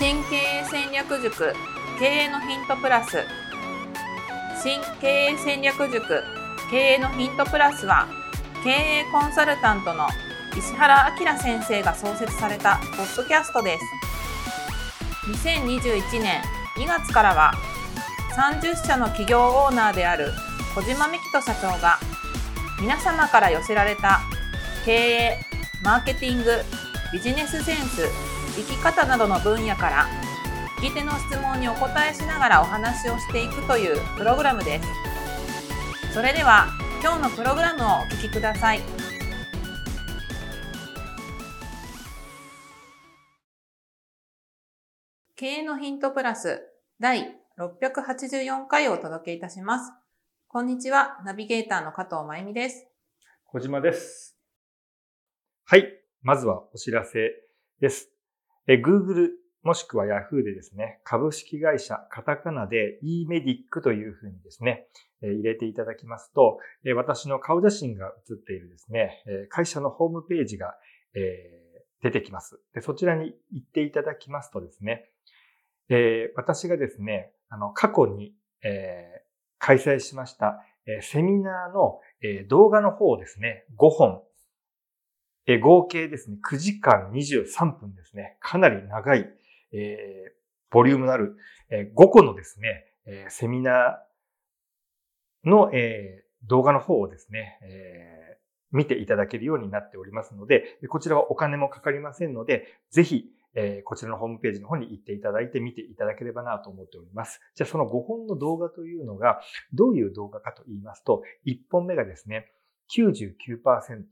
新経営戦略塾経営のヒントプラス。新経営戦略塾経営のヒントプラスは経営コンサルタントの石原明先生が創設されたポッドキャストです。2021年2月からは30社の企業オーナーである小島美希人社長が皆様から寄せられた経営マーケティングビジネスセンス生き方などの分野から聞き手の質問にお答えしながらお話をしていくというプログラムです。それでは今日のプログラムをお聞きください。経営のヒントプラス第684回をお届けいたします。こんにちはナビゲーターの加藤真由美です。小島です。はいまずはお知らせです。え Google もしくは Yahoo でですね、株式会社カタカナで eMedic というふうにですね、入れていただきますと、私の顔写真が写っているですね、会社のホームページが出てきます。でそちらに行っていただきますとですね、私がですね、あの過去に開催しましたセミナーの動画の方をですね、5本え合計ですね、9時間23分ですね。かなり長い、えー、ボリュームのある、え、5個のですね、え、セミナーの、え、動画の方をですね、え、見ていただけるようになっておりますので、こちらはお金もかかりませんので、ぜひ、え、こちらのホームページの方に行っていただいて見ていただければなと思っております。じゃあその5本の動画というのがどういう動画かと言いますと、1本目がですね、99%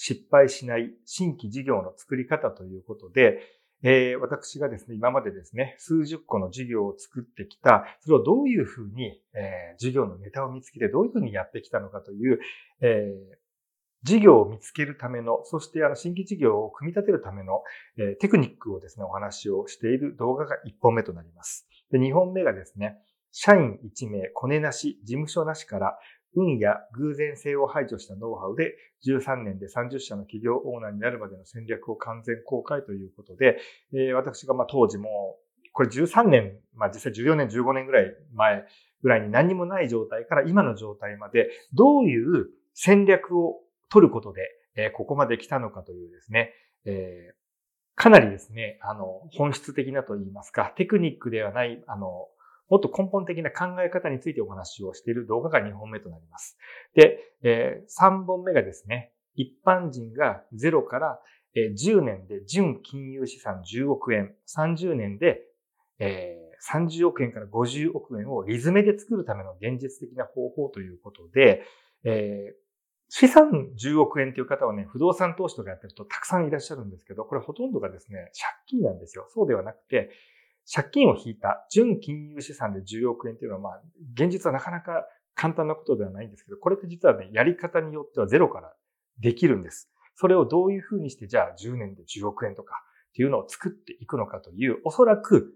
失敗しない新規事業の作り方ということで、えー、私がですね、今までですね、数十個の事業を作ってきた、それをどういうふうに、えー、事業のネタを見つけてどういうふうにやってきたのかという、えー、事業を見つけるための、そしてあの新規事業を組み立てるための、えー、テクニックをですね、お話をしている動画が1本目となります。で、2本目がですね、社員1名、コネなし、事務所なしから運や偶然性を排除したノウハウで13年で30社の企業オーナーになるまでの戦略を完全公開ということで、えー、私がまあ当時も、これ13年、まあ実際14年、15年ぐらい前ぐらいに何もない状態から今の状態までどういう戦略を取ることで、えー、ここまで来たのかというですね、えー、かなりですね、あの、本質的なと言いますか、テクニックではない、あの、もっと根本的な考え方についてお話をしている動画が2本目となります。で、3本目がですね、一般人が0から10年で純金融資産10億円、30年で、えー、30億円から50億円をリズメで作るための現実的な方法ということで、資産10億円という方はね、不動産投資とかやってるとたくさんいらっしゃるんですけど、これほとんどがですね、借金なんですよ。そうではなくて、借金を引いた純金融資産で10億円っていうのは、まあ、現実はなかなか簡単なことではないんですけど、これって実はね、やり方によってはゼロからできるんです。それをどういうふうにして、じゃあ10年で10億円とかっていうのを作っていくのかという、おそらく、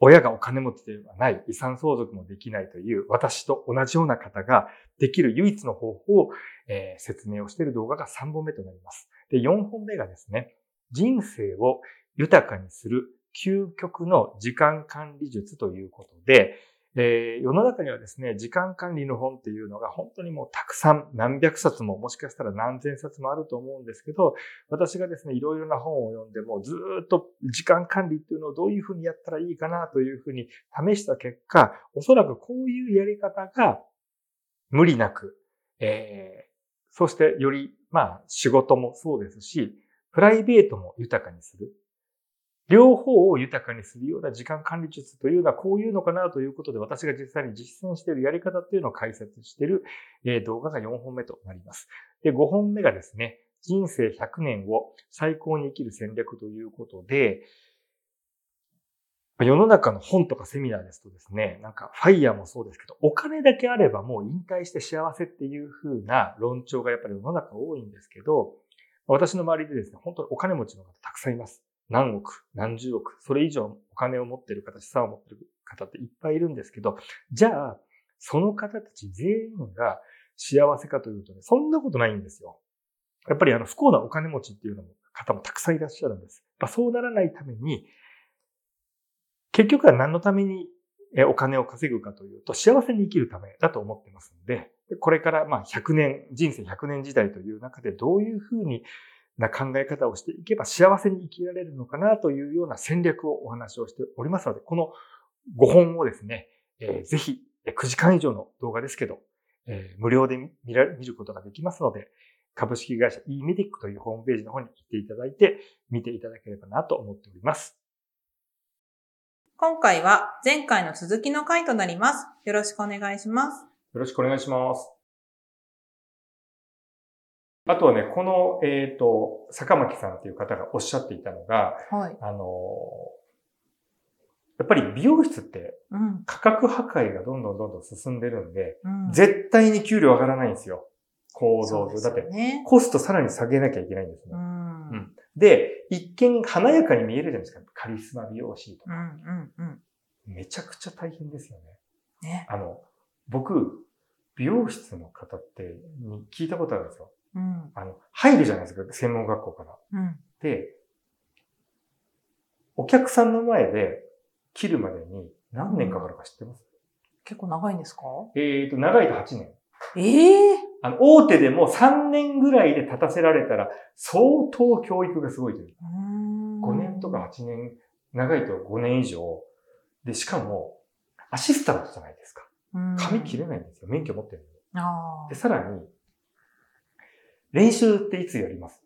親がお金持ちではない、遺産相続もできないという、私と同じような方ができる唯一の方法を、えー、説明をしている動画が3本目となります。で、4本目がですね、人生を豊かにする究極の時間管理術ということで、えー、世の中にはですね、時間管理の本っていうのが本当にもうたくさん何百冊ももしかしたら何千冊もあると思うんですけど、私がですね、いろいろな本を読んでもずっと時間管理っていうのをどういうふうにやったらいいかなというふうに試した結果、おそらくこういうやり方が無理なく、えー、そしてより、まあ仕事もそうですし、プライベートも豊かにする。両方を豊かにするような時間管理術というのはこういうのかなということで私が実際に実践しているやり方っていうのを解説している動画が4本目となります。で、5本目がですね、人生100年を最高に生きる戦略ということで、世の中の本とかセミナーですとですね、なんかファイヤーもそうですけど、お金だけあればもう引退して幸せっていう風な論調がやっぱり世の中多いんですけど、私の周りでですね、本当にお金持ちの方たくさんいます。何億、何十億、それ以上お金を持ってる方、資産を持ってる方っていっぱいいるんですけど、じゃあ、その方たち全員が幸せかというとね、そんなことないんですよ。やっぱりあの不幸なお金持ちっていうのも方もたくさんいらっしゃるんです。まあ、そうならないために、結局は何のためにお金を稼ぐかというと、幸せに生きるためだと思ってますので、これからまあ100年、人生100年時代という中でどういうふうにな考え方をしていけば幸せに生きられるのかなというような戦略をお話をしておりますので、この5本をですね、えー、ぜひ9時間以上の動画ですけど、えー、無料で見ら見ることができますので、株式会社 eMedic というホームページの方に行っていただいて、見ていただければなと思っております。今回は前回の続きの回となります。よろしくお願いします。よろしくお願いします。あとはね、この、えっ、ー、と、坂巻さんっていう方がおっしゃっていたのが、はい、あの、やっぱり美容室って価格破壊がどんどんどんどん進んでるんで、うん、絶対に給料上がらないんですよ。構造上。ね、だって、コストさらに下げなきゃいけないんですね。うん、うん、で、一見華やかに見えるじゃないですか。カリスマ美容師とか。うんうんうん、めちゃくちゃ大変ですよね。ね。あの、僕、美容室の方って聞いたことあるんですよ。うん、あの、入るじゃないですか、専門学校から。うん、で、お客さんの前で切るまでに何年かかるか知ってます、結構長いんですか？えっ、と、長いと8年。ええー、あの、大手でも3年ぐらいで立たせられたら、相当教育がすごいという。5年とか8年、長いと5年以上。で、しかも、アシスタントじゃないですか。髪切れないんですよ。免許持ってるので、さらに、練習っていつやります？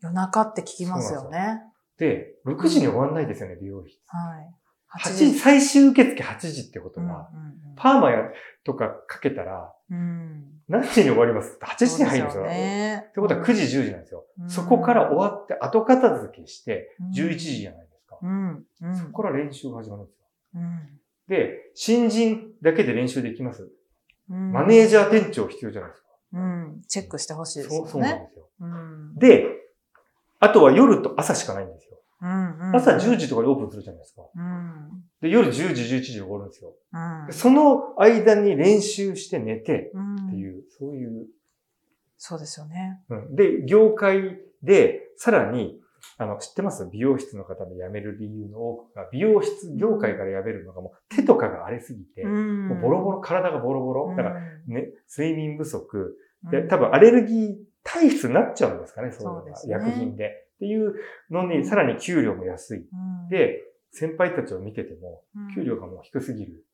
夜中って聞きますよね。で6時に終わんないですよね、美容室。はい。8時、最終受付8時ってことは、パーマやとかかけたら、何時に終わります？って ?8 時に入るんですよ。ね、ってことは9時、10時なんですよ。そこから終わって後片付けして11時じゃないですか。そこから練習が始まるんですよ。で、新人だけで練習できます。マネージャー店長必要じゃないですか。うん、チェックしてほしいですよね。そうなんですよ。うん、で、あとは夜と朝しかないんですよ。うんうん、朝10時とかでオープンするじゃないですか。うん、で夜10時、11時で終わるんですよ。うん、その間に練習して寝てっていう、そういう。そうですよね。で、業界でさらにあの、知ってます？美容室の方で辞める理由の多くが、美容室業界から辞めるのがもう手とかが荒れすぎて、うん、もうボロボロ、体がボロボロ。だからね、睡眠不足。で、多分アレルギー体質になっちゃうんですかね、そういうのが。ね、薬品で。っていうのに、さらに給料も安い。うん、で、先輩たちを見てても、給料がもう低すぎる。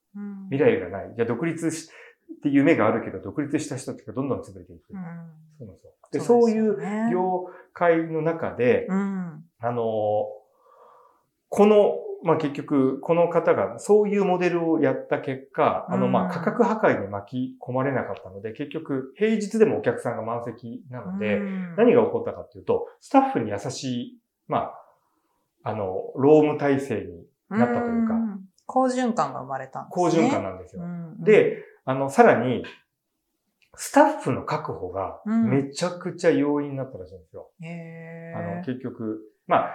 未来がない。じゃあ独立し、っていう夢があるけど、独立した人たちがどんどん潰れていく。うん、そうなんですよ。で、そういう業界の中で、うん、あの、この、まあ、結局、この方がそういうモデルをやった結果、あの、まあ、価格破壊に巻き込まれなかったので、結局、平日でもお客さんが満席なので、何が起こったかっていうと、スタッフに優しい、まあ、あの、労務体制になったというか、好循環が生まれたんですね。好循環なんですよ。で、あの、さらに、スタッフの確保がめちゃくちゃ要因になったらしいんですよ。うん、あの、結局、まあ、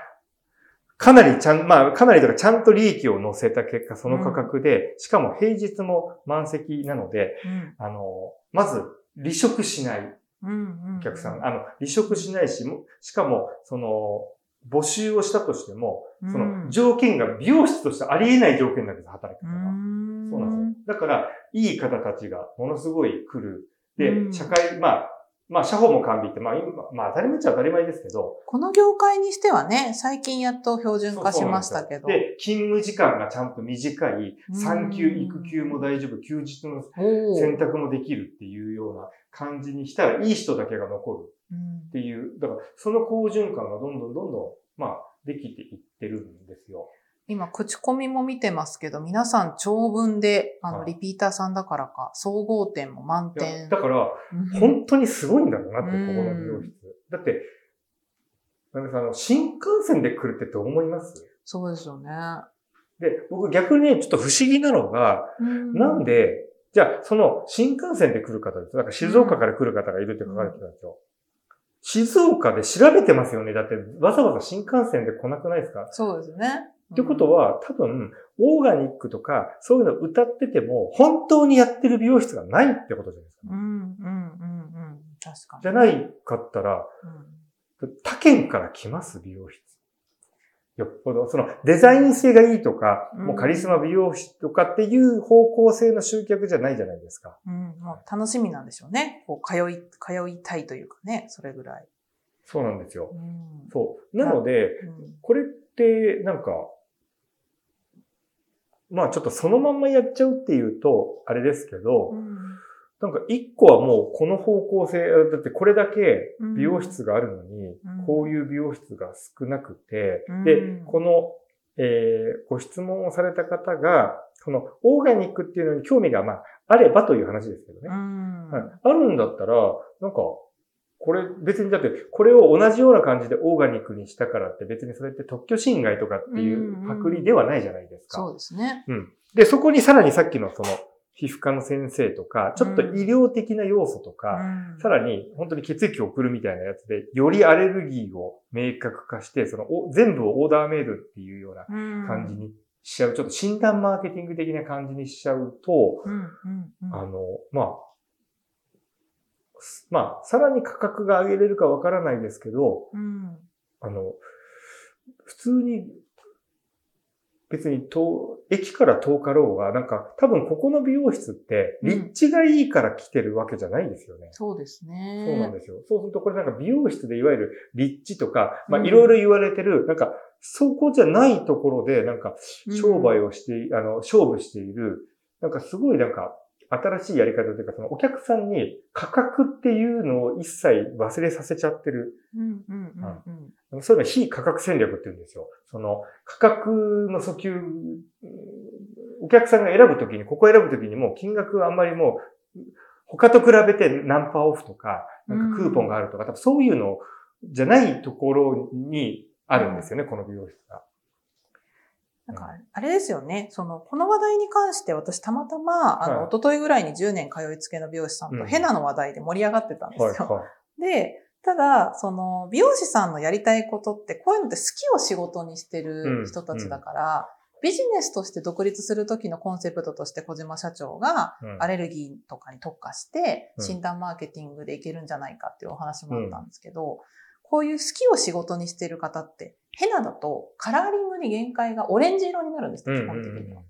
かなりちゃん、まあ、かなりとかちゃんと利益を乗せた結果、その価格で、うん、しかも平日も満席なので、うん、あの、まず、離職しない。お客さん、あの、離職しないし、しかも、その、募集をしたとしても、その条件が美容室としてありえない条件なんです、働き方が。そうなんですよ。だから、いい方たちがものすごい来る。で、社会、まあ、まあ、社保も完備って、まあ、今、まあ、当たり前っちゃ当たり前ですけど。この業界にしてはね、最近やっと標準化しましたけど。で勤務時間がちゃんと短い、産休、育休も大丈夫、休日の選択もできるっていうような感じにしたら、いい人だけが残るっていう。だから、その好循環がどんどんどんどん、まあ、できていってるんですよ。今、口コミも見てますけど、皆さん長文で、あの、リピーターさんだからか、総合点も満点。だから、本当にすごいんだろうなって、ここの美容室。だって、なんかさ、あの、新幹線で来るってどう思います？そうですよね。で、僕逆にちょっと不思議なのが、んなんで、じゃあ、その新幹線で来る方です。なんか静岡から来る方がいるって書かれてたんですよ。静岡で調べてますよね。だって、わざわざ新幹線で来なくないですか？そうですね。ってことは、多分、オーガニックとか、そういうの歌ってても、本当にやってる美容室がないってことじゃないですか。うん、うん、うん、うん。確かに。じゃないかったら、うん、他県から来ます美容室。よっぽど、そのデザイン性がいいとか、うんもうカリスマ美容師とかっていう方向性の集客じゃないじゃないですか。うん、もう楽しみなんでしょうね。こう、通い、通いたいというかね、それぐらい。そうなんですよ。うん。そう。なので、うんこれって、なんか、まあちょっとそのまんまやっちゃうっていうと、あれですけど、うん。なんか一個はもうこの方向性、だってこれだけ美容室があるのに、うん。こういう美容室が少なくて、うん。で、この、えーご質問をされた方が、このオーガニックっていうのに興味が、まあ、あればという話ですけどね。うん。はい、あるんだったら、なんか、これ別にだって、これを同じような感じでオーガニックにしたからって別にそれって特許侵害とかっていうパクリではないじゃないですか。そうですね。うん。で、そこにさらにさっきのその皮膚科の先生とか、ちょっと医療的な要素とか、うんさらに本当に血液を送るみたいなやつで、よりアレルギーを明確化して、そのお全部をオーダーメイドっていうようなうん感じにしちゃう、ちょっと診断マーケティング的な感じにしちゃうと、うんうんうんあの、まあ、すまあ、さらに価格が上げれるかわからないですけど、うんあの、普通に、別に遠、駅から遠かろうが、なんか、多分ここの美容室って、うん立地がいいから来てるわけじゃないですよね。そうですね。そうなんですよ。そうするとこれなんか美容室でいわゆる立地とか、まあうんいろいろ言われてる、なんかそこじゃないところでなんかうん商売をして、あの、勝負している、なんかすごいなんか新しいやり方というか、そのお客さんに価格っていうのを一切忘れさせちゃってる。うんうんうんうん。そういうの非価格戦略って言うんですよ。その価格の訴求、うんお客さんが選ぶときに、ここ選ぶときにもう金額はあんまりもう、他と比べてナンパオフとか、なんかクーポンがあるとか、多分そういうのじゃないところにあるんですよね、この美容室が。なんか、あれですよね。その、この話題に関して私たまたま、あの、はい。一昨日ぐらいに10年通いつけの美容師さんうん。とヘナの話題で盛り上がってたんですよ。はい、はい。で、ただ、その、美容師さんのやりたいことって、こういうのって好きを仕事にしてる人たちだから、ビジネスとして独立する時のコンセプトとして小島社長が、うん。アレルギーとかに特化して、うん。診断マーケティングでいけるんじゃないかっていうお話もあったんですけど、こういう好きを仕事にしてる方って、ヘナだとカラーリングに限界がオレンジ色になるんですね、基本的には。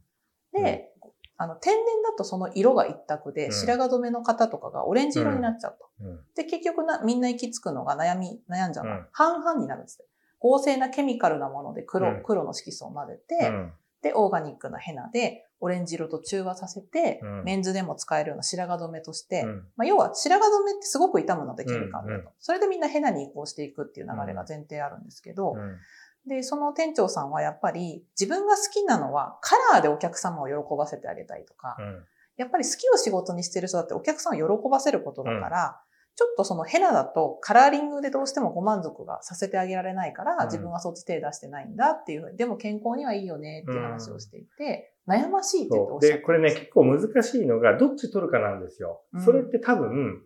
で、あの、天然だとその色が一択で、うん。白髪染めの方とかがオレンジ色になっちゃうと。うん。で、結局な、みんな行き着くのが悩み、悩んじゃうの。半々になるんですよ。合成なケミカルなもので黒、うん。黒の色素を混ぜて、うんで、オーガニックなヘナで、オレンジ色と中和させて、うん。メンズでも使えるような白髪染めとして、うん。まあ、要は白髪染めってすごく傷むので、ケミカルだと。うんうん。それでみんなヘナに移行していくっていう流れが前提あるんですけど、うん。で、その店長さんはやっぱり自分が好きなのはカラーでお客様を喜ばせてあげたいとか、うん。やっぱり好きを仕事にしてる人だってお客さんを喜ばせることだから、ちょっとそのヘナだとカラーリングでどうしてもご満足がさせてあげられないから、うん自分はそっち手出してないんだっていうふうに、でも健康にはいいよねっていう話をしていて、悩ましいって言って。おっしゃってで、これね、結構難しいのが、どっち取るかなんですようん。それって多分、うん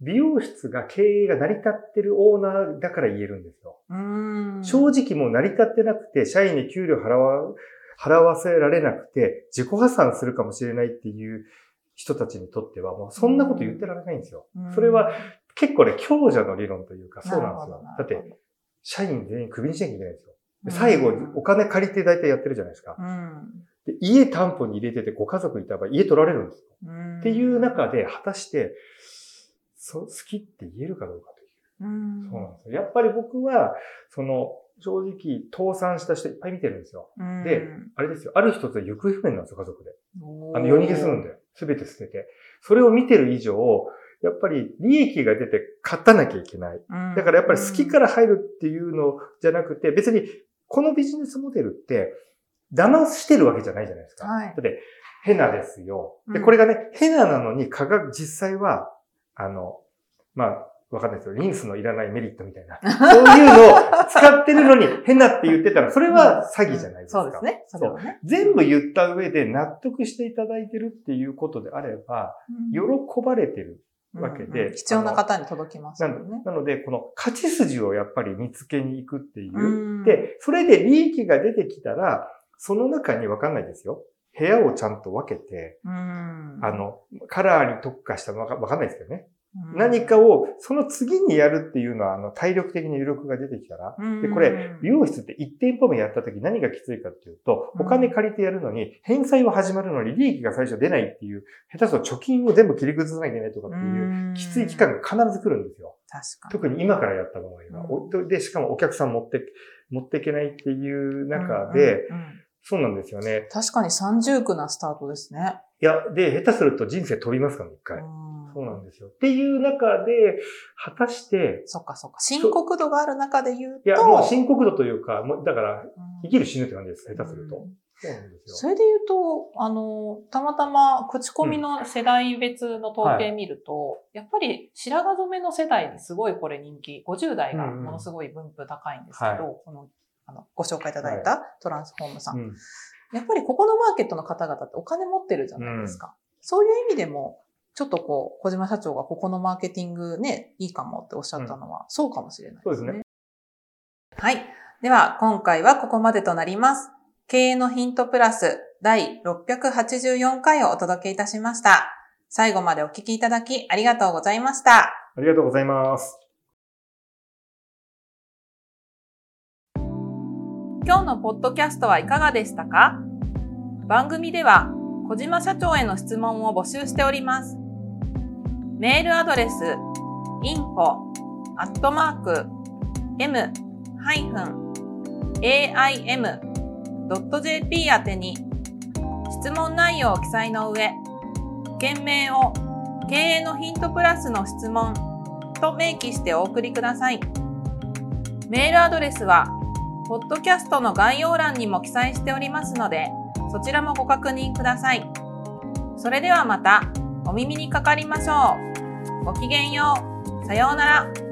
美容室が経営が成り立ってるオーナーだから言えるんですよ。正直もう成り立ってなくて、社員に給料払わ、払わせられなくて、自己破産するかもしれないっていう人たちにとっては、もうそんなこと言ってられないんですよ。うんそれは、結構ね、強者の理論というか、そうなんです。よだって、社員全員クビにしなきゃいけないんですよ。でうん最後、お金借りて大体やってるじゃないですか。うんで家担保に入れててご家族いた場合、家取られるんですよ。うんっていう中で、果たして、そう、好きって言えるかどうかという。うんそうなんですよ。やっぱり僕は、その、正直、倒産した人いっぱい見てるんですよ。うんであれですよ。ある一つは行方不明なんですよ、家族で。あの、夜逃げするんで。すべて捨てて。それを見てる以上、やっぱり利益が出て勝たなきゃいけない。うんだからやっぱり好きから入るっていうのじゃなくて、別にこのビジネスモデルって騙してるわけじゃないじゃないですか。はいだって、ヘナですよ。で、うんこれがね、ヘナなのに価格、実際は、あの、まあ、わかんないですよ。リンスのいらないメリットみたいな。そういうのを使ってるのに、ヘナって言ってたら、それは詐欺じゃないですか。そうですね。ね。全部言った上で納得していただいてるっていうことであれば、喜ばれてるわけでうんうん必要な方に届きますなよね。なので、この勝ち筋をやっぱり見つけに行くっていう。うんで、それで利益が出てきたら、その中にわかんないですよ。部屋をちゃんと分けて、うんあの、カラーに特化したわかわかんないですけどね。何かをその次にやるっていうのは、あの、体力的に余力が出てきたら、で、これ、美容室って1店舗目やった時何がきついかっていうと、お金借りてやるのに、返済は始まるのに利益が最初出ないっていう、下手すると貯金を全部切り崩さなきゃいけないとかっていう、きつい期間が必ず来るんですよ。確かに。特に今からやった場合は。で、しかもお客さん持って、持っていけないっていう中で、そうなんですよね。確かに三重苦なスタートですね。いや、で、下手すると人生飛びますから、一回。そうなんですよ。っていう中で、果たして、そっかそっか。深刻度がある中で言うと。いや、もう深刻度というか、もうだから、生きる死ぬって感じです、下手すると。そうなんですよ。それで言うと、あの、たまたま口コミの世代別の統計見ると、うんはい、やっぱり白髪染めの世代にすごいこれ人気、50代がものすごい分布高いんですけど、うんうん、このあのご紹介いただいたトランスフォームさん。はいうん、やっぱりここのマーケットの方々ってお金持ってるじゃないですか。そういう意味でも、ちょっとこう、小島社長がここのマーケティングね、いいかもっておっしゃったのは、そうかもしれないですね。そうですね。はい。では、今回はここまでとなります。経営のヒントプラス第684回をお届けいたしました。最後までお聞きいただきありがとうございました。ありがとうございます。今日のポッドキャストはいかがでしたか？番組では小島社長への質問を募集しております。メールアドレス info.m-aim.jp 宛てに質問内容を記載の上、件名を経営のヒントプラスの質問と明記してお送りください。メールアドレスは、ポッドキャストの概要欄にも記載しておりますので、そちらもご確認ください。それではまたお耳にかかりましょう。ごきげんよう。さようなら。